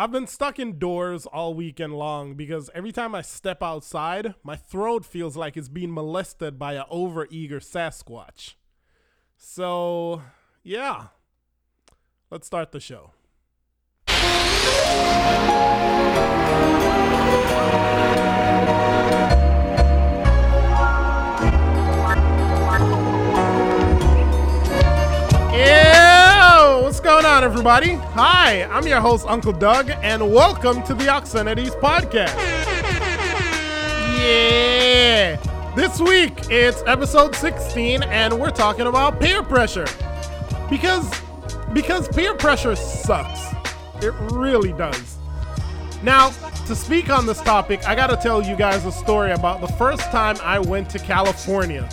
I've been stuck indoors all weekend long because every time I step outside, my throat feels like it's being molested by an overeager Sasquatch. So, yeah. Let's start the show. On, everybody? Hi, I'm your host, Uncle Doug, and welcome to the Obscenities Podcast. Yeah, this week it's episode 16, and we're talking about peer pressure because because peer pressure sucks. It really does. Now, to speak on this topic, I gotta tell you guys a story about the first time I went to California.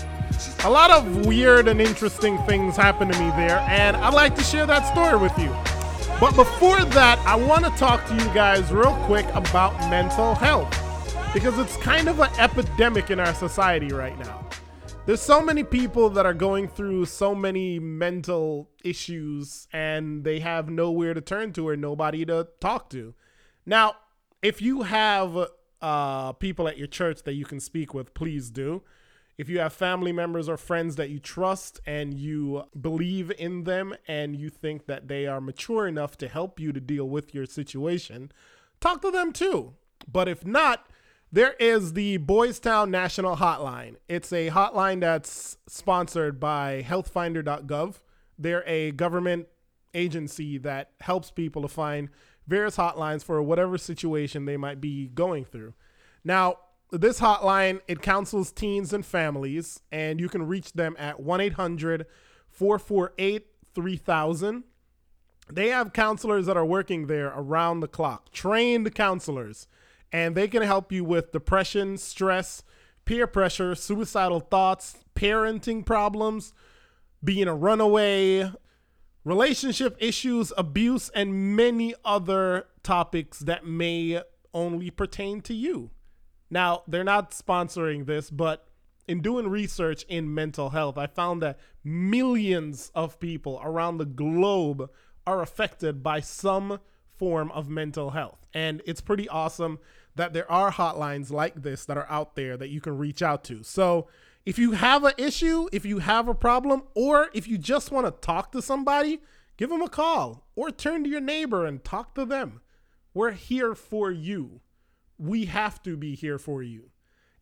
A lot of weird and interesting things happened to me there, and I'd like to share that story with you. But before that, I want to talk to you guys real quick about mental health because it's kind of an epidemic in our society right now. There's so many people that are going through so many mental issues and they have nowhere to turn to or nobody to talk to. Now, if you have uh, people at your church that you can speak with, please do. If you have family members or friends that you trust and you believe in them and you think that they are mature enough to help you to deal with your situation, talk to them too. But if not, there is the Boys Town National Hotline. It's a hotline that's sponsored by healthfinder.gov. They're a government agency that helps people to find various hotlines for whatever situation they might be going through. Now, this hotline it counsels teens and families and you can reach them at 1-800-448-3000 they have counselors that are working there around the clock trained counselors and they can help you with depression stress peer pressure suicidal thoughts parenting problems being a runaway relationship issues abuse and many other topics that may only pertain to you now, they're not sponsoring this, but in doing research in mental health, I found that millions of people around the globe are affected by some form of mental health. And it's pretty awesome that there are hotlines like this that are out there that you can reach out to. So, if you have an issue, if you have a problem, or if you just want to talk to somebody, give them a call or turn to your neighbor and talk to them. We're here for you we have to be here for you.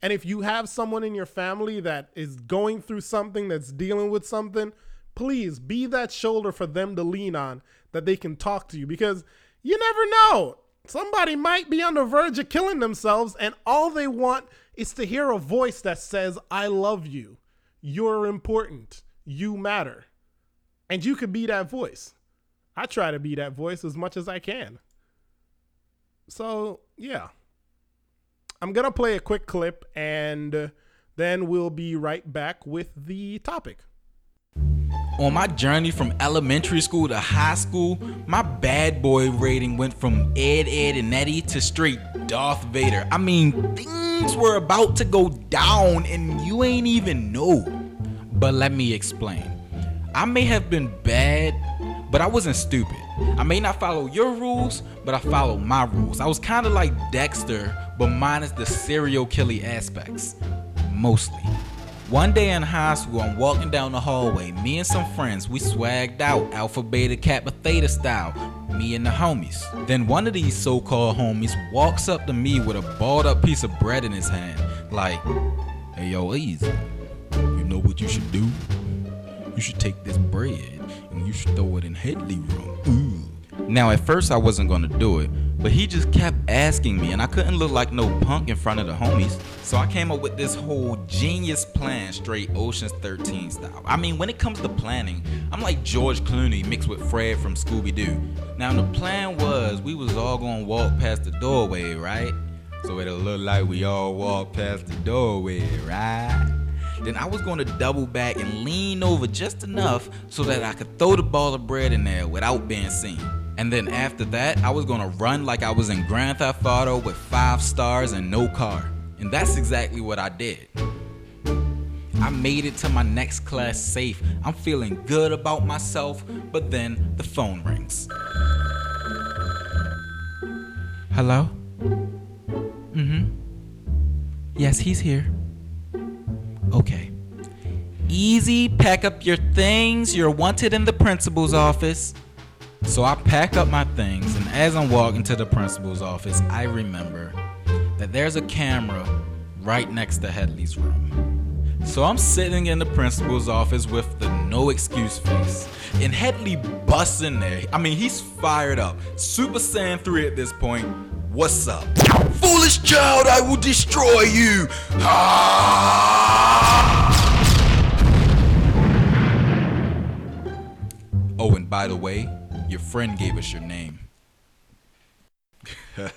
And if you have someone in your family that is going through something, that's dealing with something, please be that shoulder for them to lean on that they can talk to you because you never know. Somebody might be on the verge of killing themselves, and all they want is to hear a voice that says, I love you. You're important. You matter. And you could be that voice. I try to be that voice as much as I can. So, yeah. I'm going to play a quick clip and then we'll be right back with the topic. On my journey from elementary school to high school, my bad boy rating went from Ed, Edd, and Eddy to straight Darth Vader. I mean, things were about to go down and you ain't even know. But let me explain. I may have been bad, but I wasn't stupid. I may not follow your rules, but I follow my rules. I was kind of like Dexter but minus the serial killing aspects. Mostly. One day in high school, I'm walking down the hallway. Me and some friends, we swagged out, alpha, beta, kappa, theta style. Me and the homies. Then one of these so called homies walks up to me with a balled up piece of bread in his hand. Like, hey yo, easy. You know what you should do? You should take this bread and you should throw it in Headley room. Ooh. Now, at first, I wasn't gonna do it, but he just kept asking me, and I couldn't look like no punk in front of the homies. So I came up with this whole genius plan, straight Ocean's 13 style. I mean, when it comes to planning, I'm like George Clooney mixed with Fred from Scooby Doo. Now, the plan was we was all gonna walk past the doorway, right? So it'll look like we all walked past the doorway, right? Then I was to double back and lean over just enough so that I could throw the ball of bread in there without being seen. And then after that, I was gonna run like I was in Grand Theft Auto with five stars and no car. And that's exactly what I did. I made it to my next class safe. I'm feeling good about myself, but then the phone rings. Hello? Mm hmm. Yes, he's here. Okay. Easy, pack up your things. You're wanted in the principal's office. So I pack up my things, and as I'm walking to the principal's office, I remember that there's a camera right next to Headley's room. So I'm sitting in the principal's office with the no excuse face. And Headley busts in there. I mean, he's fired up. Super Saiyan 3 at this point. What's up? Foolish child, I will destroy you! Ah! Oh, and by the way, your friend gave us your name. he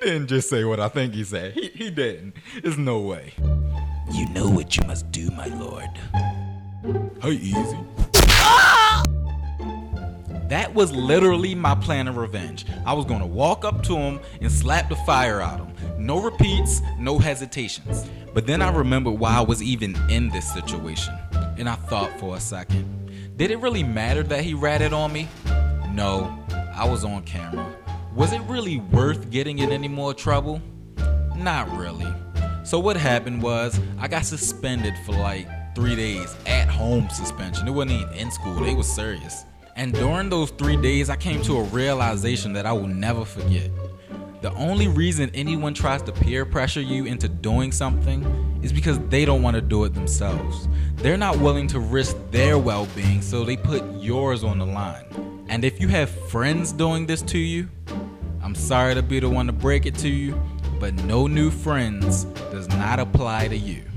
didn't just say what I think he said. He, he didn't. There's no way. You know what you must do, my lord. Hey, easy. That was literally my plan of revenge. I was gonna walk up to him and slap the fire out of him. No repeats, no hesitations. But then I remembered why I was even in this situation. And I thought for a second did it really matter that he ratted on me? No, I was on camera. Was it really worth getting in any more trouble? Not really. So what happened was I got suspended for like three days at home suspension. It wasn't even in school, they was serious. And during those three days, I came to a realization that I will never forget. The only reason anyone tries to peer pressure you into doing something is because they don't want to do it themselves. They're not willing to risk their well being, so they put yours on the line. And if you have friends doing this to you, I'm sorry to be the one to break it to you, but no new friends does not apply to you.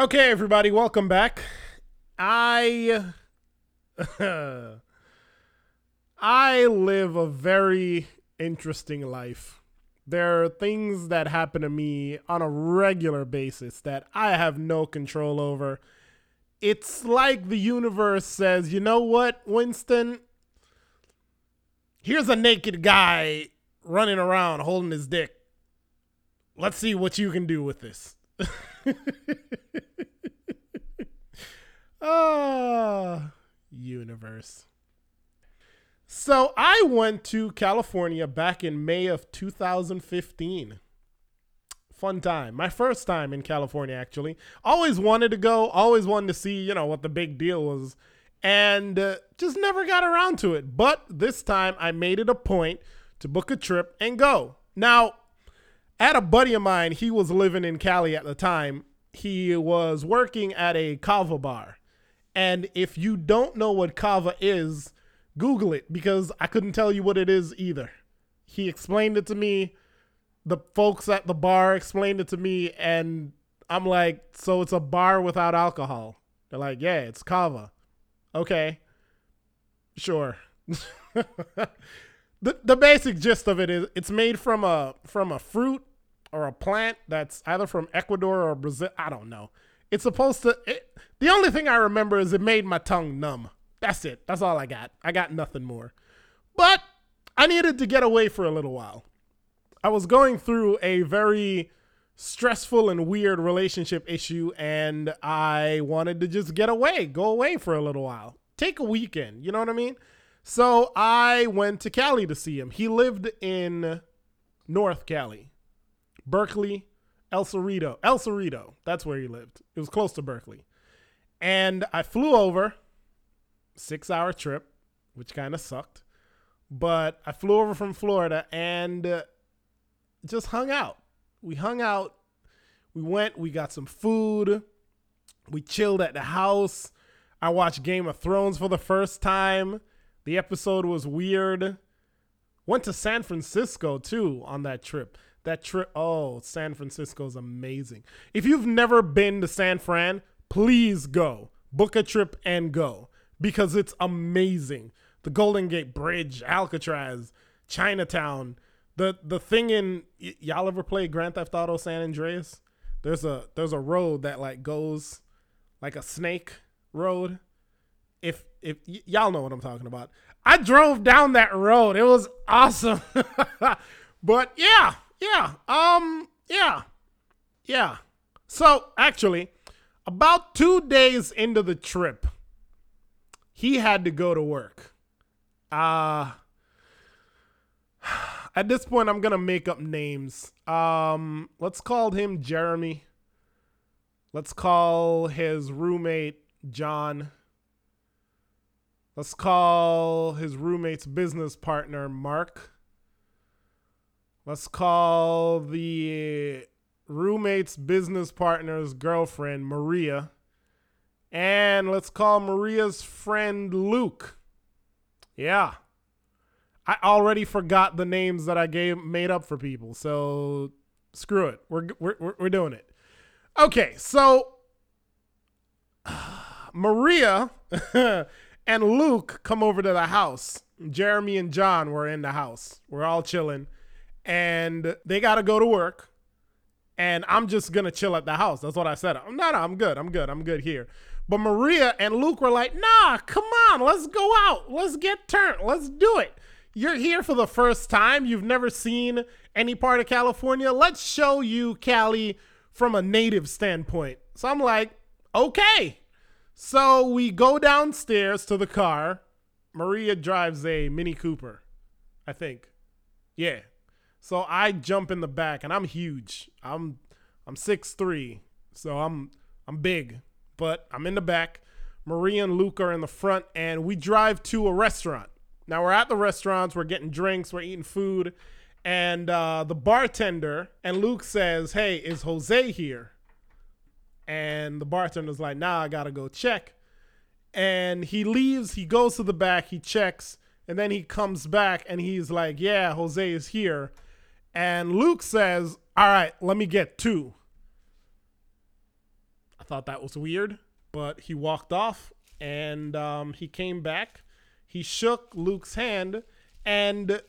Okay, everybody, welcome back. I I live a very interesting life. There are things that happen to me on a regular basis that I have no control over. It's like the universe says, "You know what, Winston? Here's a naked guy running around holding his dick. Let's see what you can do with this." Ah, universe. So I went to California back in May of 2015. Fun time. My first time in California, actually. Always wanted to go, always wanted to see, you know, what the big deal was, and uh, just never got around to it. But this time I made it a point to book a trip and go. Now, had a buddy of mine, he was living in Cali at the time. He was working at a kava bar. And if you don't know what kava is, Google it because I couldn't tell you what it is either. He explained it to me. The folks at the bar explained it to me. And I'm like, so it's a bar without alcohol. They're like, yeah, it's kava. Okay. Sure. the the basic gist of it is it's made from a from a fruit or a plant that's either from Ecuador or Brazil. I don't know. It's supposed to. It, the only thing I remember is it made my tongue numb. That's it. That's all I got. I got nothing more. But I needed to get away for a little while. I was going through a very stressful and weird relationship issue, and I wanted to just get away, go away for a little while, take a weekend. You know what I mean? So I went to Cali to see him. He lived in North Cali, Berkeley, El Cerrito. El Cerrito. That's where he lived. It was close to Berkeley. And I flew over, six hour trip, which kind of sucked. But I flew over from Florida and uh, just hung out. We hung out. We went, we got some food. We chilled at the house. I watched Game of Thrones for the first time. The episode was weird. Went to San Francisco too on that trip. That trip, oh, San Francisco is amazing. If you've never been to San Fran, please go. Book a trip and go because it's amazing. The Golden Gate Bridge, Alcatraz, Chinatown, the the thing in y- y'all ever play Grand Theft Auto San Andreas? There's a there's a road that like goes like a snake road if if y- y'all know what I'm talking about. I drove down that road. It was awesome. but yeah, yeah. Um yeah. Yeah. So, actually, about 2 days into the trip, he had to go to work. Uh at this point I'm to make up names. Um let's call him Jeremy. Let's call his roommate John. Let's call his roommate's business partner Mark. Let's call the roommate's business partner's girlfriend Maria. And let's call Maria's friend Luke. Yeah. I already forgot the names that I gave made up for people. So screw it. We're we're we're doing it. Okay, so Maria and Luke come over to the house. Jeremy and John were in the house. We're all chilling. And they got to go to work. And I'm just going to chill at the house. That's what I said. No, no, I'm good. I'm good. I'm good here. But Maria and Luke were like, nah, come on. Let's go out. Let's get turned. Let's do it. You're here for the first time. You've never seen any part of California. Let's show you Cali from a native standpoint. So I'm like, okay. So we go downstairs to the car. Maria drives a Mini Cooper, I think. Yeah. So I jump in the back and I'm huge. I'm I'm 6'3. So I'm I'm big, but I'm in the back. Maria and Luke are in the front and we drive to a restaurant. Now we're at the restaurants, we're getting drinks, we're eating food, and uh, the bartender and Luke says, "Hey, is Jose here?" And the bartender's like, "Nah, I gotta go check." And he leaves. He goes to the back. He checks, and then he comes back and he's like, "Yeah, Jose is here." And Luke says, "All right, let me get two. I thought that was weird, but he walked off, and um, he came back. He shook Luke's hand, and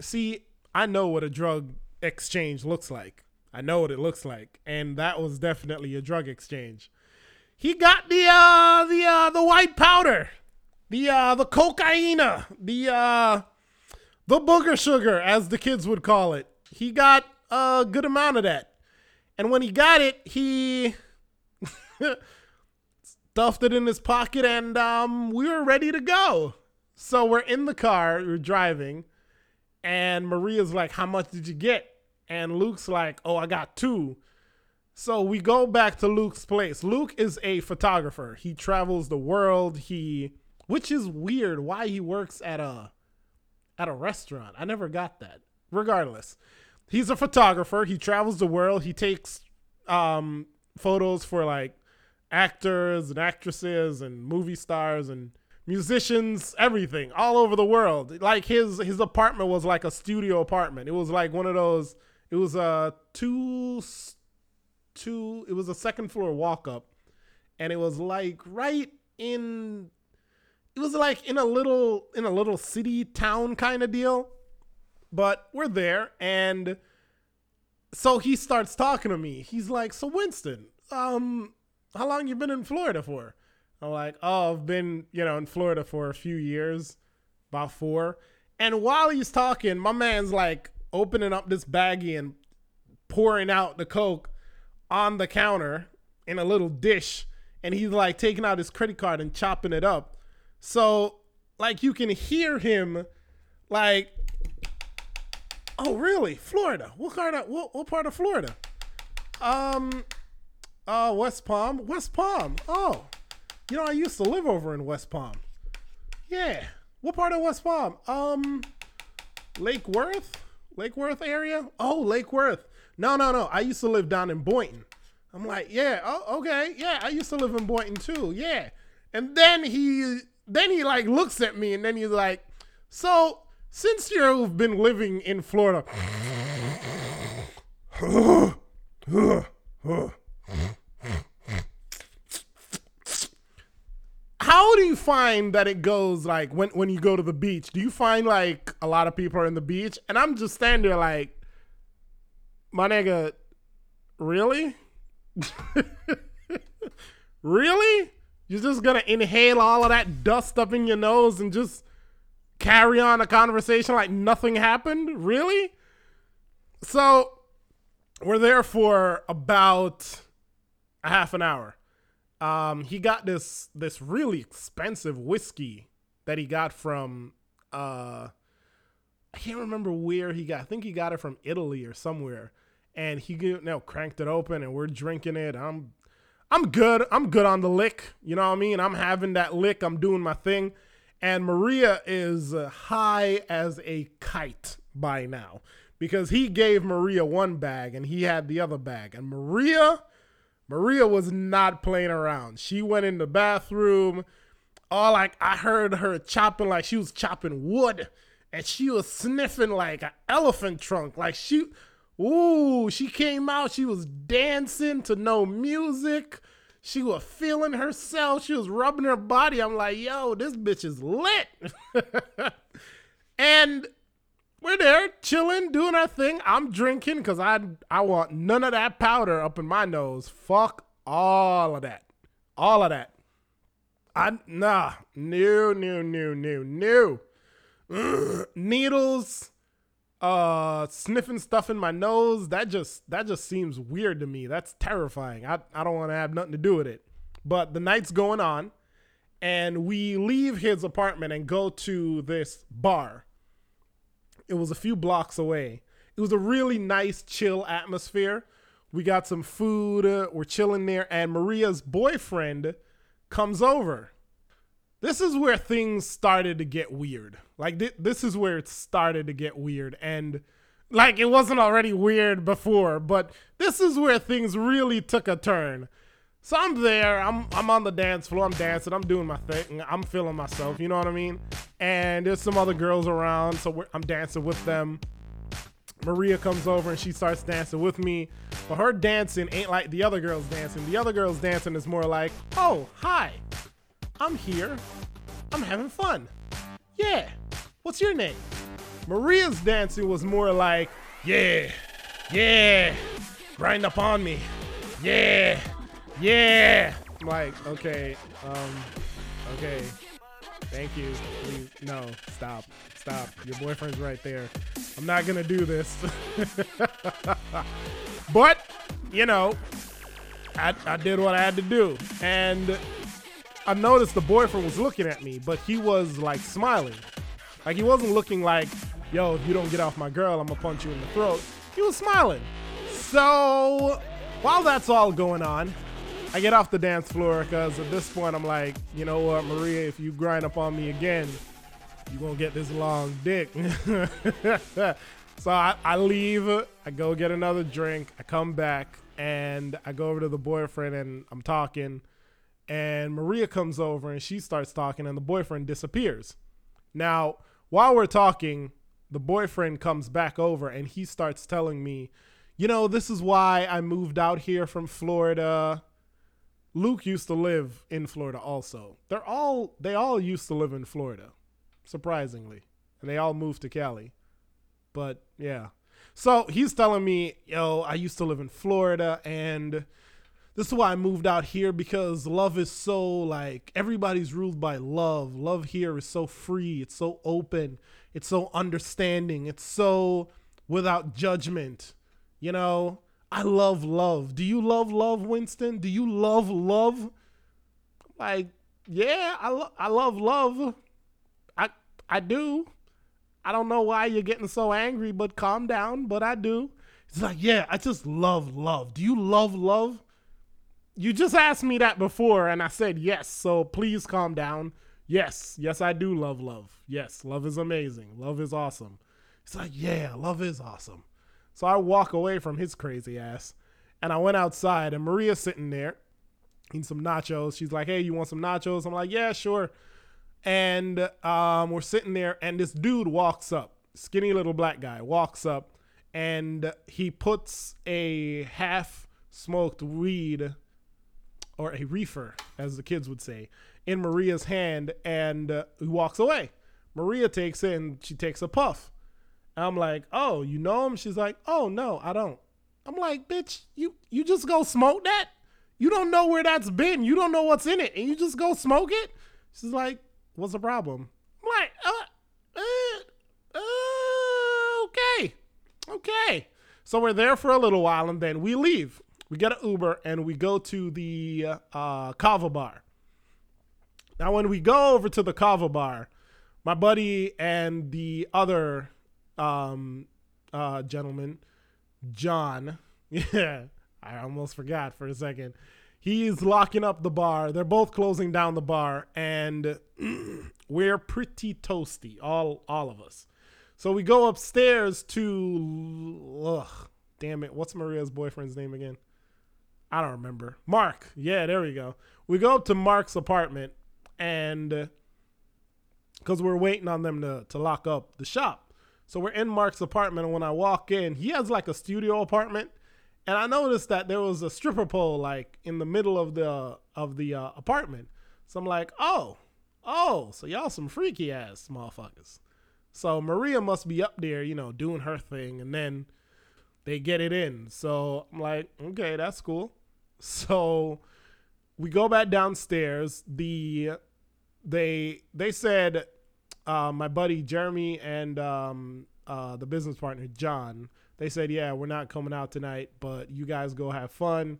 see, I know what a drug exchange looks like. I know what it looks like, and that was definitely a drug exchange. He got the uh the uh the white powder, the uh the cocaina, the uh the booger sugar as the kids would call it. He got a good amount of that. And when he got it, he stuffed it in his pocket and um we were ready to go. So we're in the car, we're driving, and Maria's like, How much did you get? And Luke's like, Oh, I got two. So we go back to Luke's place. Luke is a photographer. He travels the world. He which is weird why he works at a at a restaurant. I never got that. Regardless, he's a photographer. He travels the world. He takes um photos for like actors and actresses and movie stars and musicians, everything all over the world. Like his his apartment was like a studio apartment. It was like one of those. It was a two two. It was a second floor walk up, and it was like right in. It was like in a little in a little city town kind of deal, but we're there and. So he starts talking to me. He's like, "So Winston, um, how long you been in Florida for?" I'm like, oh, I've been, you know, in Florida for a few years, about four. And while he's talking, my man's like opening up this baggie and pouring out the Coke on the counter in a little dish. And he's like taking out his credit card and chopping it up. So, like, you can hear him, like, oh, really? Florida? What part of, what, what part of Florida? Um, uh, West Palm. West Palm. Oh, you know, I used to live over in West Palm. Yeah. What part of West Palm? Um, Lake Worth? Lake Worth area? Oh, Lake Worth. No, no, no. I used to live down in Boynton. I'm like, yeah, oh, okay. Yeah, I used to live in Boynton too. Yeah. And then he then he like looks at me and then he's like, "So, since you've been living in Florida, how do you find that it goes like when when you go to the beach? Do you find like a lot of people are in the beach? And I'm just standing there like, my nigga, really? really? You're just gonna inhale all of that dust up in your nose and just carry on a conversation like nothing happened? Really? So we're there for about a half an hour. Um, he got this this really expensive whiskey that he got from uh I can't remember where he got. I think he got it from Italy or somewhere. And he you know cranked it open and we're drinking it. I'm I'm good. I'm good on the lick. You know what I mean? I'm having that lick. I'm doing my thing. And Maria is high as a kite by now because he gave Maria one bag and he had the other bag. And Maria, Maria was not playing around. She went in the bathroom. All like I heard her chopping like she was chopping wood, and she was sniffing like an elephant trunk. Like she, ooh, she came out. She was dancing to no music. She was feeling herself. She was rubbing her body. I'm like, yo, this bitch is lit. and we're there chilling, doing our thing. I'm drinking because I I want none of that powder up in my nose. Fuck all of that. All of that. I nah. New, new, new, new, new. Needles, uh sniffing stuff in my nose, that just that just seems weird to me. That's terrifying. I, I don't want to have nothing to do with it. But the night's going on, and we leave his apartment and go to this bar it was a few blocks away. It was a really nice, chill atmosphere. We got some food. Uh, we're chilling there, and Maria's boyfriend comes over. This is where things started to get weird. Like th- this is where it started to get weird, and like it wasn't already weird before, but this is where things really took a turn. So I'm there. I'm I'm on the dance floor. I'm dancing. I'm doing my thing. I'm feeling myself. You know what I mean? And there's some other girls around, so I'm dancing with them. Maria comes over and she starts dancing with me, but her dancing ain't like the other girls dancing. The other girls dancing is more like, "Oh, hi, I'm here. I'm having fun. Yeah. What's your name?" Maria's dancing was more like, "Yeah, yeah, grind up on me. Yeah." Yeah. I'm like, okay, um, okay. Thank you. Please, no, stop, stop. Your boyfriend's right there. I'm not gonna do this. but, you know, I, I did what I had to do. And I noticed the boyfriend was looking at me, but he was like smiling. Like he wasn't looking like, yo, if you don't get off my girl, I'm gonna punch you in the throat. He was smiling. So while that's all going on, I get off the dance floor because at this point I'm like, you know what, Maria, if you grind up on me again, you gonna get this long dick. so I, I leave, I go get another drink, I come back, and I go over to the boyfriend and I'm talking. And Maria comes over and she starts talking, and the boyfriend disappears. Now, while we're talking, the boyfriend comes back over and he starts telling me, you know, this is why I moved out here from Florida Luke used to live in Florida also. They're all they all used to live in Florida, surprisingly. And they all moved to Cali. But yeah. So he's telling me, yo, I used to live in Florida and this is why I moved out here because love is so like everybody's ruled by love. Love here is so free, it's so open, it's so understanding, it's so without judgment. You know, I love love. Do you love love, Winston? Do you love love? Like, yeah, I, lo- I love love. I I do. I don't know why you're getting so angry, but calm down. But I do. It's like, yeah, I just love love. Do you love love? You just asked me that before, and I said yes. So please calm down. Yes, yes, I do love love. Yes, love is amazing. Love is awesome. It's like, yeah, love is awesome. So I walk away from his crazy ass. And I went outside and Maria's sitting there eating some nachos. She's like, hey, you want some nachos? I'm like, yeah, sure. And um, we're sitting there and this dude walks up, skinny little black guy, walks up and he puts a half smoked weed or a reefer, as the kids would say, in Maria's hand and uh, he walks away. Maria takes it and she takes a puff. I'm like, oh, you know him? She's like, oh no, I don't. I'm like, bitch, you you just go smoke that? You don't know where that's been. You don't know what's in it, and you just go smoke it. She's like, "What's the problem?" I'm like, uh, uh, uh, okay, okay. So we're there for a little while, and then we leave. We get an Uber, and we go to the uh, Kava bar. Now, when we go over to the Kava bar, my buddy and the other um, uh, gentleman, John, yeah, I almost forgot for a second. He's locking up the bar. They're both closing down the bar, and we're pretty toasty, all all of us. So we go upstairs to, ugh, damn it, what's Maria's boyfriend's name again? I don't remember. Mark. Yeah, there we go. We go up to Mark's apartment, and because we're waiting on them to to lock up the shop, so we're in Mark's apartment, and when I walk in, he has like a studio apartment and I noticed that there was a stripper pole like in the middle of the of the uh, apartment. So I'm like, oh, oh, so y'all some freaky ass motherfuckers. So Maria must be up there, you know, doing her thing, and then they get it in. So I'm like, okay, that's cool. So we go back downstairs. The they they said uh, my buddy Jeremy and um, uh, the business partner John they said, yeah, we're not coming out tonight, but you guys go have fun.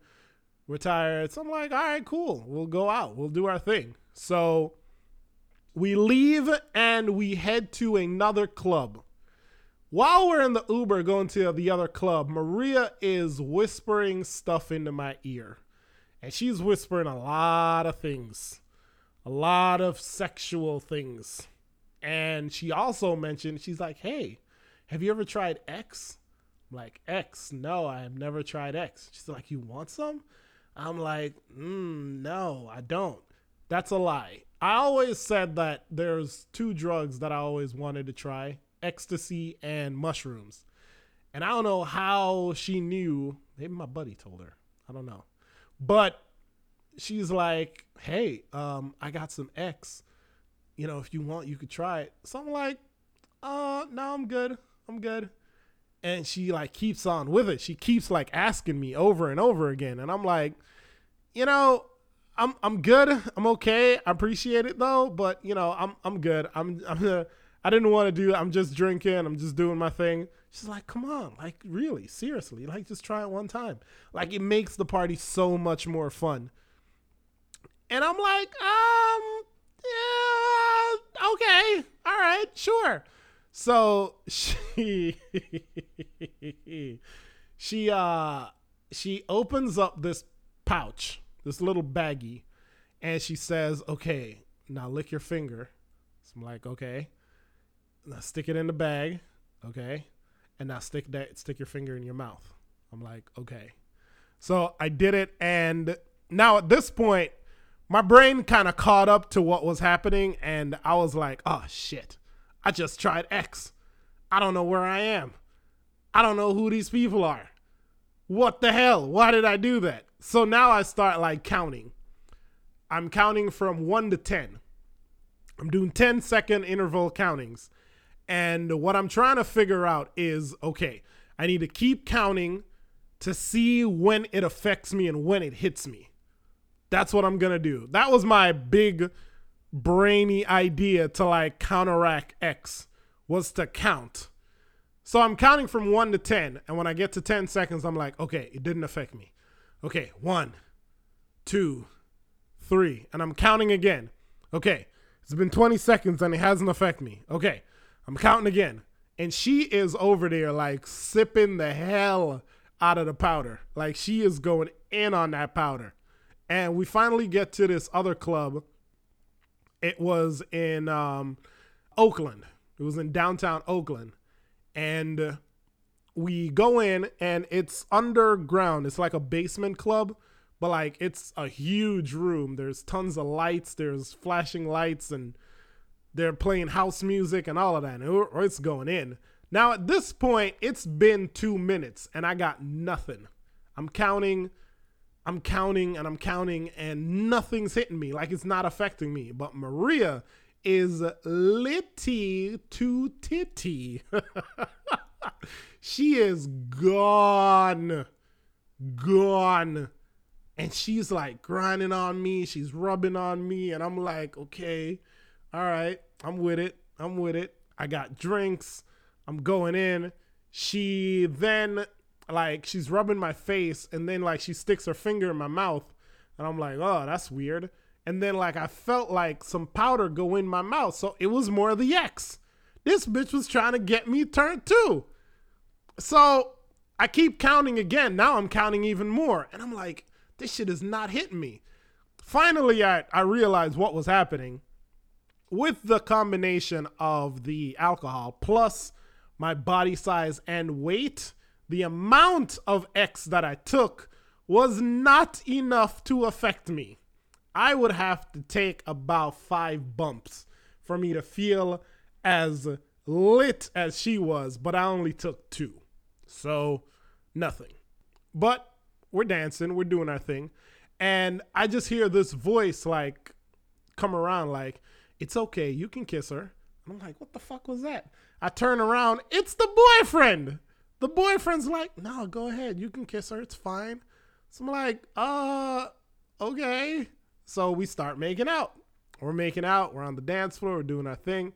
We're tired. So I'm like, all right, cool. We'll go out. We'll do our thing. So we leave and we head to another club. While we're in the Uber going to the other club, Maria is whispering stuff into my ear. And she's whispering a lot of things, a lot of sexual things. And she also mentioned, she's like, hey, have you ever tried X? like, X, no, I have never tried X. She's like, you want some? I'm like, mm, no, I don't. That's a lie. I always said that there's two drugs that I always wanted to try ecstasy and mushrooms. And I don't know how she knew. Maybe my buddy told her. I don't know. But she's like, hey, um, I got some X. You know, if you want, you could try it. So I'm like, uh, no, I'm good. I'm good and she like keeps on with it. She keeps like asking me over and over again, and I'm like, you know, I'm I'm good. I'm okay. I appreciate it though, but you know, I'm I'm good. I'm I'm uh, I didn't want to do. I'm just drinking. I'm just doing my thing. She's like, come on, like really, seriously, like just try it one time. Like it makes the party so much more fun. And I'm like, um, yeah, okay, all right, sure. So she she uh she opens up this pouch, this little baggie, and she says, "Okay, now lick your finger." So I'm like, "Okay." Now stick it in the bag, okay, and now stick that stick your finger in your mouth. I'm like, "Okay." So I did it, and now at this point, my brain kind of caught up to what was happening, and I was like, "Oh shit." I just tried X. I don't know where I am. I don't know who these people are. What the hell? Why did I do that? So now I start like counting. I'm counting from 1 to 10. I'm doing 10 second interval countings. And what I'm trying to figure out is okay, I need to keep counting to see when it affects me and when it hits me. That's what I'm going to do. That was my big brainy idea to like counteract X was to count. So I'm counting from one to 10. And when I get to 10 seconds, I'm like, okay, it didn't affect me. Okay, one, two, three. And I'm counting again. Okay, it's been 20 seconds and it hasn't affected me. Okay, I'm counting again. And she is over there like sipping the hell out of the powder. Like she is going in on that powder. And we finally get to this other club it was in um, Oakland. It was in downtown Oakland. And we go in and it's underground. It's like a basement club, but like it's a huge room. There's tons of lights, there's flashing lights, and they're playing house music and all of that. And it's going in. Now, at this point, it's been two minutes and I got nothing. I'm counting I'm counting and I'm counting and nothing's hitting me. Like it's not affecting me. But Maria is litty to titty. she is gone. Gone. and she's like grinding on me, she's rubbing on me, and I'm like, okay, all right, I'm with it, I'm with it. I got drinks, I'm going in. She then like she's rubbing my face, and then like she sticks her finger in my mouth, and I'm like, oh, that's weird. And then like I felt like some powder go in my mouth, so it was more of the X. This bitch was trying to get me turned too. So I keep counting again. Now I'm counting even more. And I'm like, this shit is not hitting me. Finally, I, I realized what was happening. With the combination of the alcohol plus my body size and weight, the amount of X that I took was not enough to affect me. I would have to take about five bumps for me to feel as lit as she was, but I only took two. So, nothing. But we're dancing, we're doing our thing. And I just hear this voice like come around, like, it's okay, you can kiss her. And I'm like, what the fuck was that? I turn around, it's the boyfriend. The boyfriend's like, no, go ahead, you can kiss her, it's fine. So I'm like, uh, okay. So we start making out. We're making out. We're on the dance floor. We're doing our thing,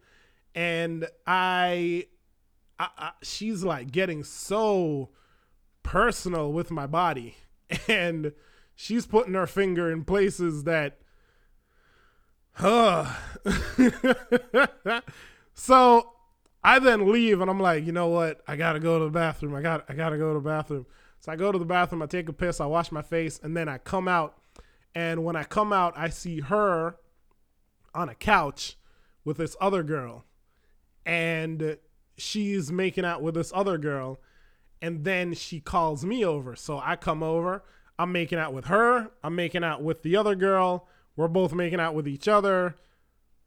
and I, I, I she's like getting so personal with my body, and she's putting her finger in places that, huh. so I then leave, and I'm like, you know what? I gotta go to the bathroom. I got, I gotta go to the bathroom. So I go to the bathroom. I take a piss. I wash my face, and then I come out and when I come out, I see her on a couch with this other girl. And she's making out with this other girl. And then she calls me over. So I come over. I'm making out with her. I'm making out with the other girl. We're both making out with each other.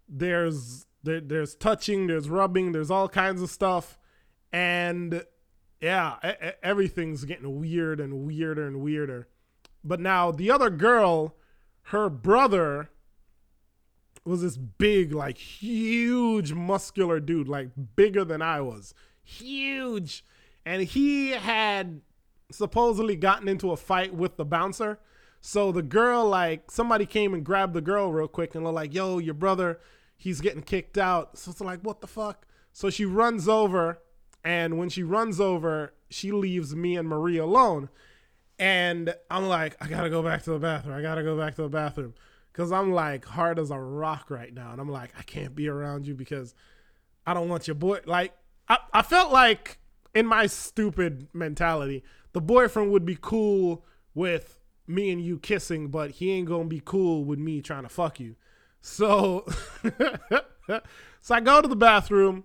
There's there, there's touching, there's rubbing, there's all kinds of stuff. And yeah, everything's getting weird and weirder and weirder. But now the other girl, her brother was this big, like huge, muscular dude, like bigger than I was. Huge. And he had supposedly gotten into a fight with the bouncer. So the girl, like, somebody came and grabbed the girl real quick and they're like, yo, your brother, he's getting kicked out. So it's like, what the fuck? So she runs over. And when she runs over, she leaves me and Marie alone. And I'm like, I gotta go back to the bathroom. I gotta go back to the bathroom. Cause I'm like hard as a rock right now. And I'm like, I can't be around you because I don't want your boy. Like, I, I felt like in my stupid mentality, the boyfriend would be cool with me and you kissing, but he ain't gonna be cool with me trying to fuck you. So, so I go to the bathroom.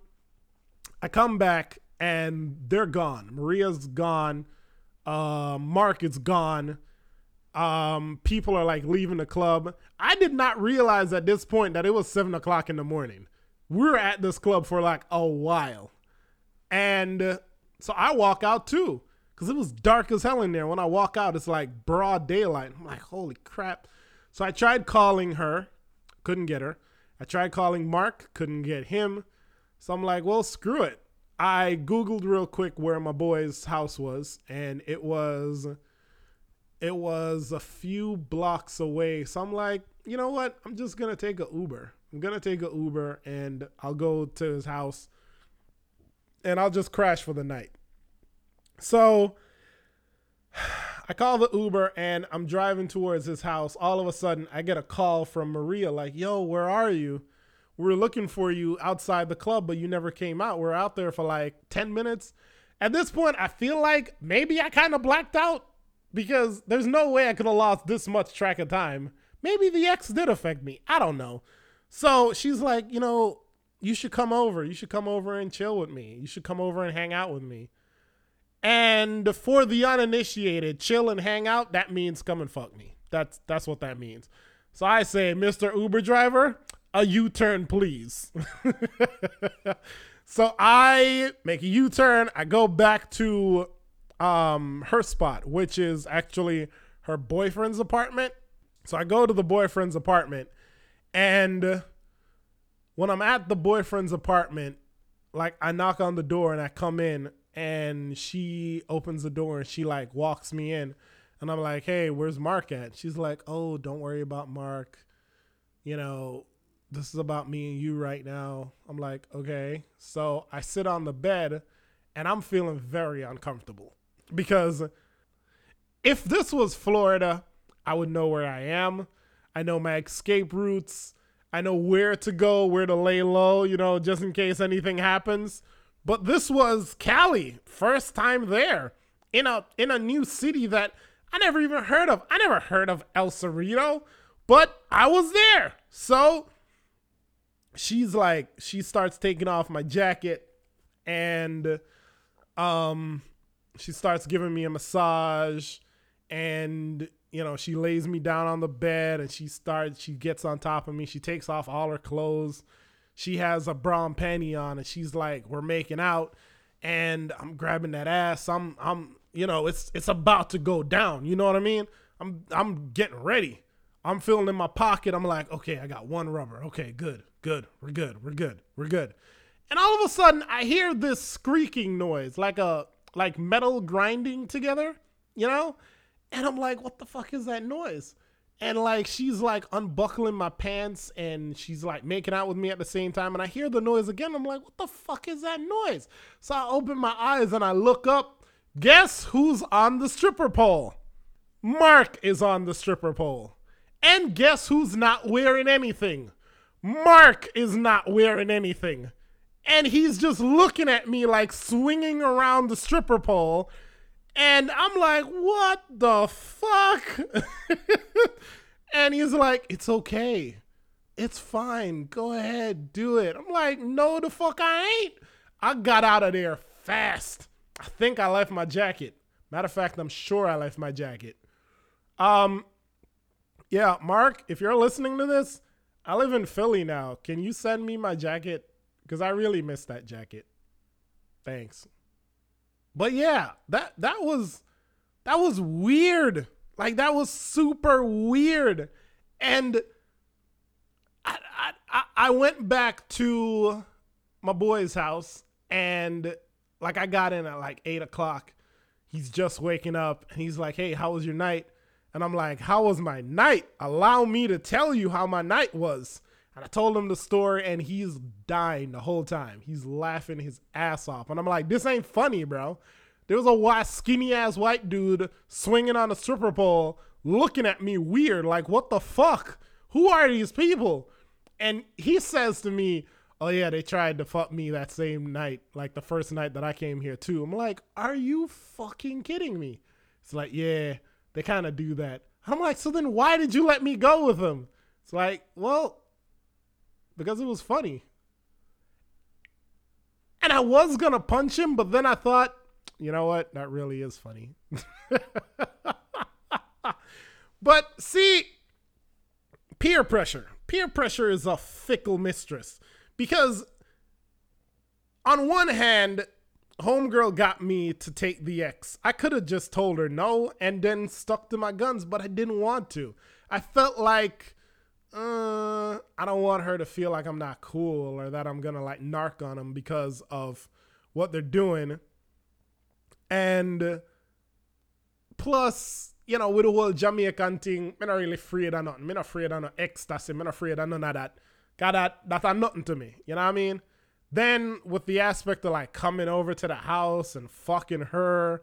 I come back and they're gone. Maria's gone. Uh, Mark is gone. Um, people are like leaving the club. I did not realize at this point that it was seven o'clock in the morning. We are at this club for like a while. And uh, so I walk out too because it was dark as hell in there. When I walk out, it's like broad daylight. I'm like, holy crap. So I tried calling her, couldn't get her. I tried calling Mark, couldn't get him. So I'm like, well, screw it. I googled real quick where my boy's house was, and it was it was a few blocks away. So I'm like, you know what? I'm just gonna take a Uber. I'm gonna take a Uber, and I'll go to his house, and I'll just crash for the night. So I call the Uber, and I'm driving towards his house. All of a sudden, I get a call from Maria, like, "Yo, where are you?" We're looking for you outside the club, but you never came out. We are out there for like 10 minutes. At this point, I feel like maybe I kind of blacked out because there's no way I could have lost this much track of time. Maybe the X did affect me. I don't know. So she's like, you know, you should come over. You should come over and chill with me. You should come over and hang out with me. And for the uninitiated, chill and hang out, that means come and fuck me. That's that's what that means. So I say, Mr. Uber driver, a U turn, please. so I make a U turn. I go back to um, her spot, which is actually her boyfriend's apartment. So I go to the boyfriend's apartment, and when I'm at the boyfriend's apartment, like I knock on the door and I come in, and she opens the door and she like walks me in. And I'm like, hey, where's Mark at? She's like, oh, don't worry about Mark. You know, this is about me and you right now. I'm like, okay. So I sit on the bed and I'm feeling very uncomfortable because if this was Florida, I would know where I am. I know my escape routes. I know where to go, where to lay low, you know, just in case anything happens. But this was Cali, first time there in a in a new city that I never even heard of. I never heard of El Cerrito, but I was there. So she's like, she starts taking off my jacket and um she starts giving me a massage and you know she lays me down on the bed and she starts she gets on top of me she takes off all her clothes she has a brown panty on and she's like we're making out and i'm grabbing that ass. I'm i'm you know it's it's about to go down. You know what i mean? I'm i'm getting ready. I'm feeling in my pocket. I'm like okay i got one rubber. Okay good good. We're good. We're good. We're good. And all of a sudden i hear this squeaking noise like a like metal grinding together you know? And I'm like, what the fuck is that noise? And like she's like unbuckling my pants and she's like making out with me at the same time. And I hear the noise again. I'm like, what the fuck is that noise? So I open my eyes and I look up. Guess who's on the stripper pole? Mark is on the stripper pole. And guess who's not wearing anything? Mark is not wearing anything. And he's just looking at me like swinging around the stripper pole and I'm like, what the fuck? and he's like, it's okay. It's fine. Go ahead, do it. I'm like, no, the fuck I ain't. I got out of there fast. I think I left my jacket. Matter of fact, I'm sure I left my jacket. Um, yeah, Mark, if you're listening to this, I live in Philly now. Can you send me my jacket? Because I really miss that jacket. Thanks. But yeah, that that was that was weird. Like that was super weird. And I I I went back to my boy's house and like I got in at like eight o'clock. He's just waking up and he's like, Hey, how was your night? And I'm like, How was my night? Allow me to tell you how my night was. And I told him the story, and he's dying the whole time. He's laughing his ass off. And I'm like, this ain't funny, bro. There was a white, skinny ass white dude swinging on a stripper pole, looking at me weird, like, what the fuck? Who are these people? And he says to me, Oh, yeah, they tried to fuck me that same night, like the first night that I came here, too. I'm like, Are you fucking kidding me? It's like, Yeah, they kind of do that. I'm like, So then why did you let me go with them? It's like, Well, because it was funny. And I was gonna punch him, but then I thought, you know what? That really is funny. but see, peer pressure. Peer pressure is a fickle mistress because, on one hand, Homegirl got me to take the X. I could have just told her no and then stuck to my guns, but I didn't want to. I felt like uh, I don't want her to feel like I'm not cool or that I'm gonna like narc on them because of what they're doing. And plus, you know, with the whole Jamaican thing, I'm not really afraid of nothing. I'm not afraid of no ecstasy. I'm not afraid of none of that. Got that, that's nothing to me. You know what I mean? Then with the aspect of like coming over to the house and fucking her,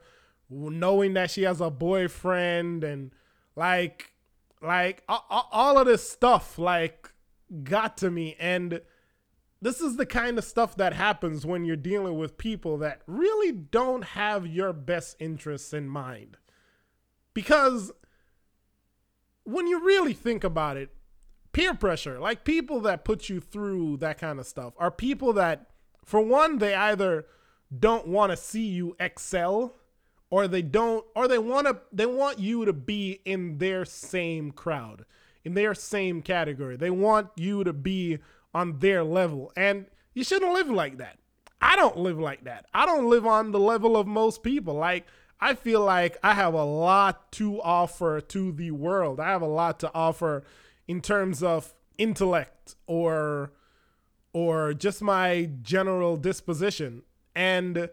knowing that she has a boyfriend and like like all of this stuff like got to me and this is the kind of stuff that happens when you're dealing with people that really don't have your best interests in mind. Because when you really think about it, peer pressure, like people that put you through that kind of stuff, are people that, for one, they either don't want to see you excel or they don't or they want to they want you to be in their same crowd in their same category. They want you to be on their level. And you shouldn't live like that. I don't live like that. I don't live on the level of most people. Like i feel like i have a lot to offer to the world. I have a lot to offer in terms of intellect or or just my general disposition. And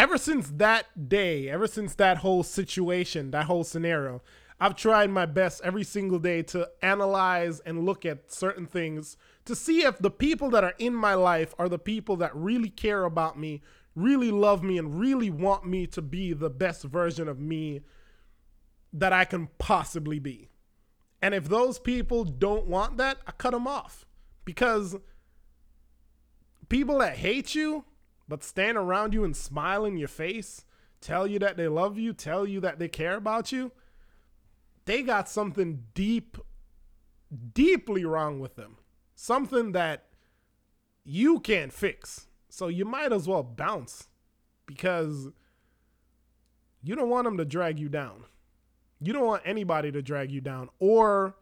ever since that day, ever since that whole situation, that whole scenario, I've tried my best every single day to analyze and look at certain things to see if the people that are in my life are the people that really care about me, really love me, and really want me to be the best version of me that I can possibly be. And if those people don't want that, I cut them off because people that hate you but stand around you and smile in your face, tell you that they love you, tell you that they care about you, they got something deep, deeply wrong with them. Something that you can't fix. So you might as well bounce because you don't want them to drag you down. You don't want anybody to drag you down or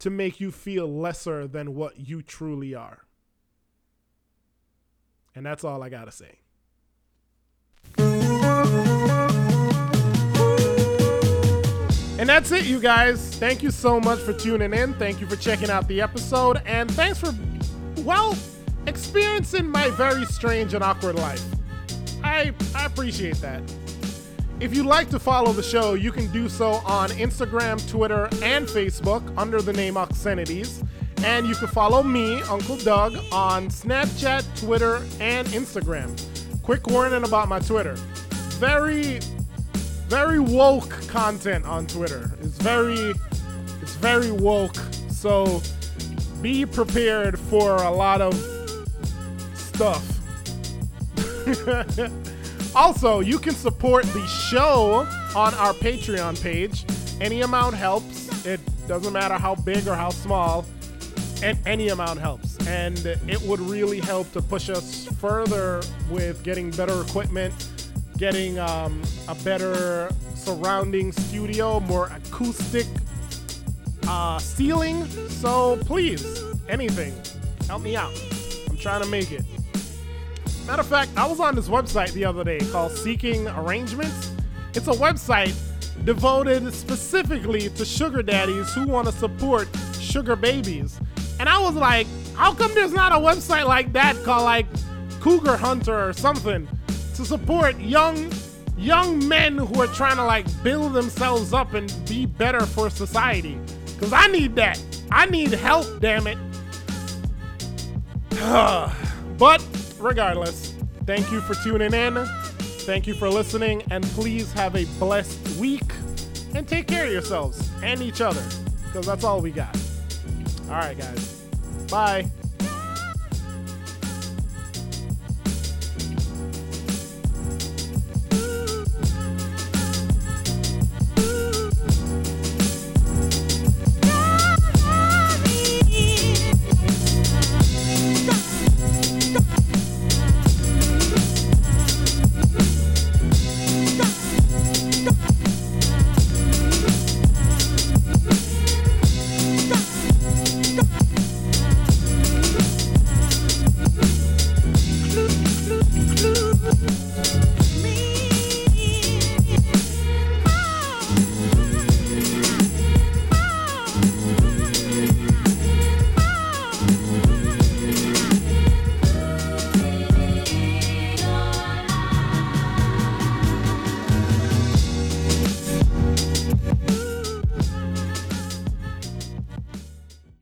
to make you feel lesser than what you truly are. And that's all I got to say. And that's it, you guys. Thank you so much for tuning in. Thank you for checking out the episode. And thanks for, well, experiencing my very strange and awkward life. I, I appreciate that. If you'd like to follow the show, you can do so on Instagram, Twitter, and Facebook under the name Oxenities. And you can follow me, Uncle Doug, on Snapchat, Twitter, and Instagram. Quick warning about my Twitter. Very, very woke content on Twitter. It's very, it's very woke. So be prepared for a lot of stuff. also, you can support the show on our Patreon page. Any amount helps. It doesn't matter how big or how small. And any amount helps. And it would really help to push us further with getting better equipment, getting um, a better surrounding studio, more acoustic uh, ceiling. So please, anything, help me out. I'm trying to make it. Matter of fact, I was on this website the other day called Seeking Arrangements. It's a website devoted specifically to sugar daddies who want to support sugar babies. And I was like, how come there's not a website like that called like Cougar Hunter or something to support young young men who are trying to like build themselves up and be better for society? Cuz I need that. I need help, damn it. but regardless, thank you for tuning in. Thank you for listening and please have a blessed week and take care of yourselves and each other cuz that's all we got. All right, guys. Bye.